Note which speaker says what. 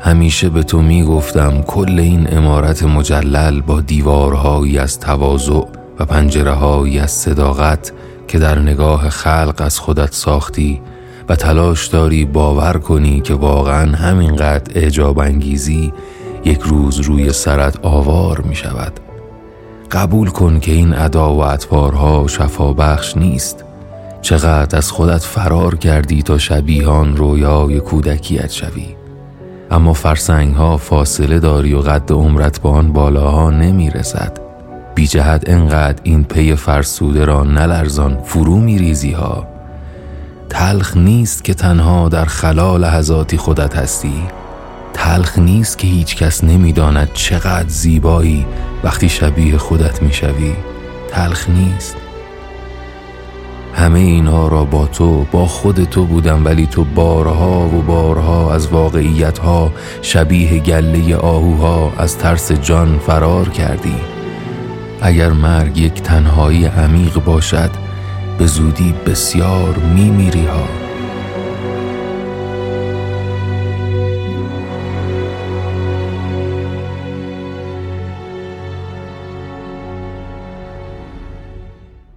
Speaker 1: همیشه به تو می گفتم کل این امارت مجلل با دیوارهایی از تواضع و پنجره از صداقت که در نگاه خلق از خودت ساختی و تلاش داری باور کنی که واقعا همینقدر اعجاب انگیزی یک روز روی سرت آوار می شود قبول کن که این ادا و اطوارها شفابخش نیست. چقدر از خودت فرار کردی تا شبیهان رویای کودکیت شوی. اما فرسنگ ها فاصله داری و قد عمرت با آن بالاها نمی رسد بی جهت انقدر این پی فرسوده را نلرزان فرو می ریزی ها. تلخ نیست که تنها در خلال لحظاتی خودت هستی. تلخ نیست که هیچ کس نمی‌داند چقدر زیبایی وقتی شبیه خودت می‌شوی. تلخ نیست. همه اینها را با تو با خود تو بودم ولی تو بارها و بارها از واقعیت ها شبیه گله آهوها از ترس جان فرار کردی. اگر مرگ یک تنهایی عمیق باشد به زودی بسیار میمیری ها.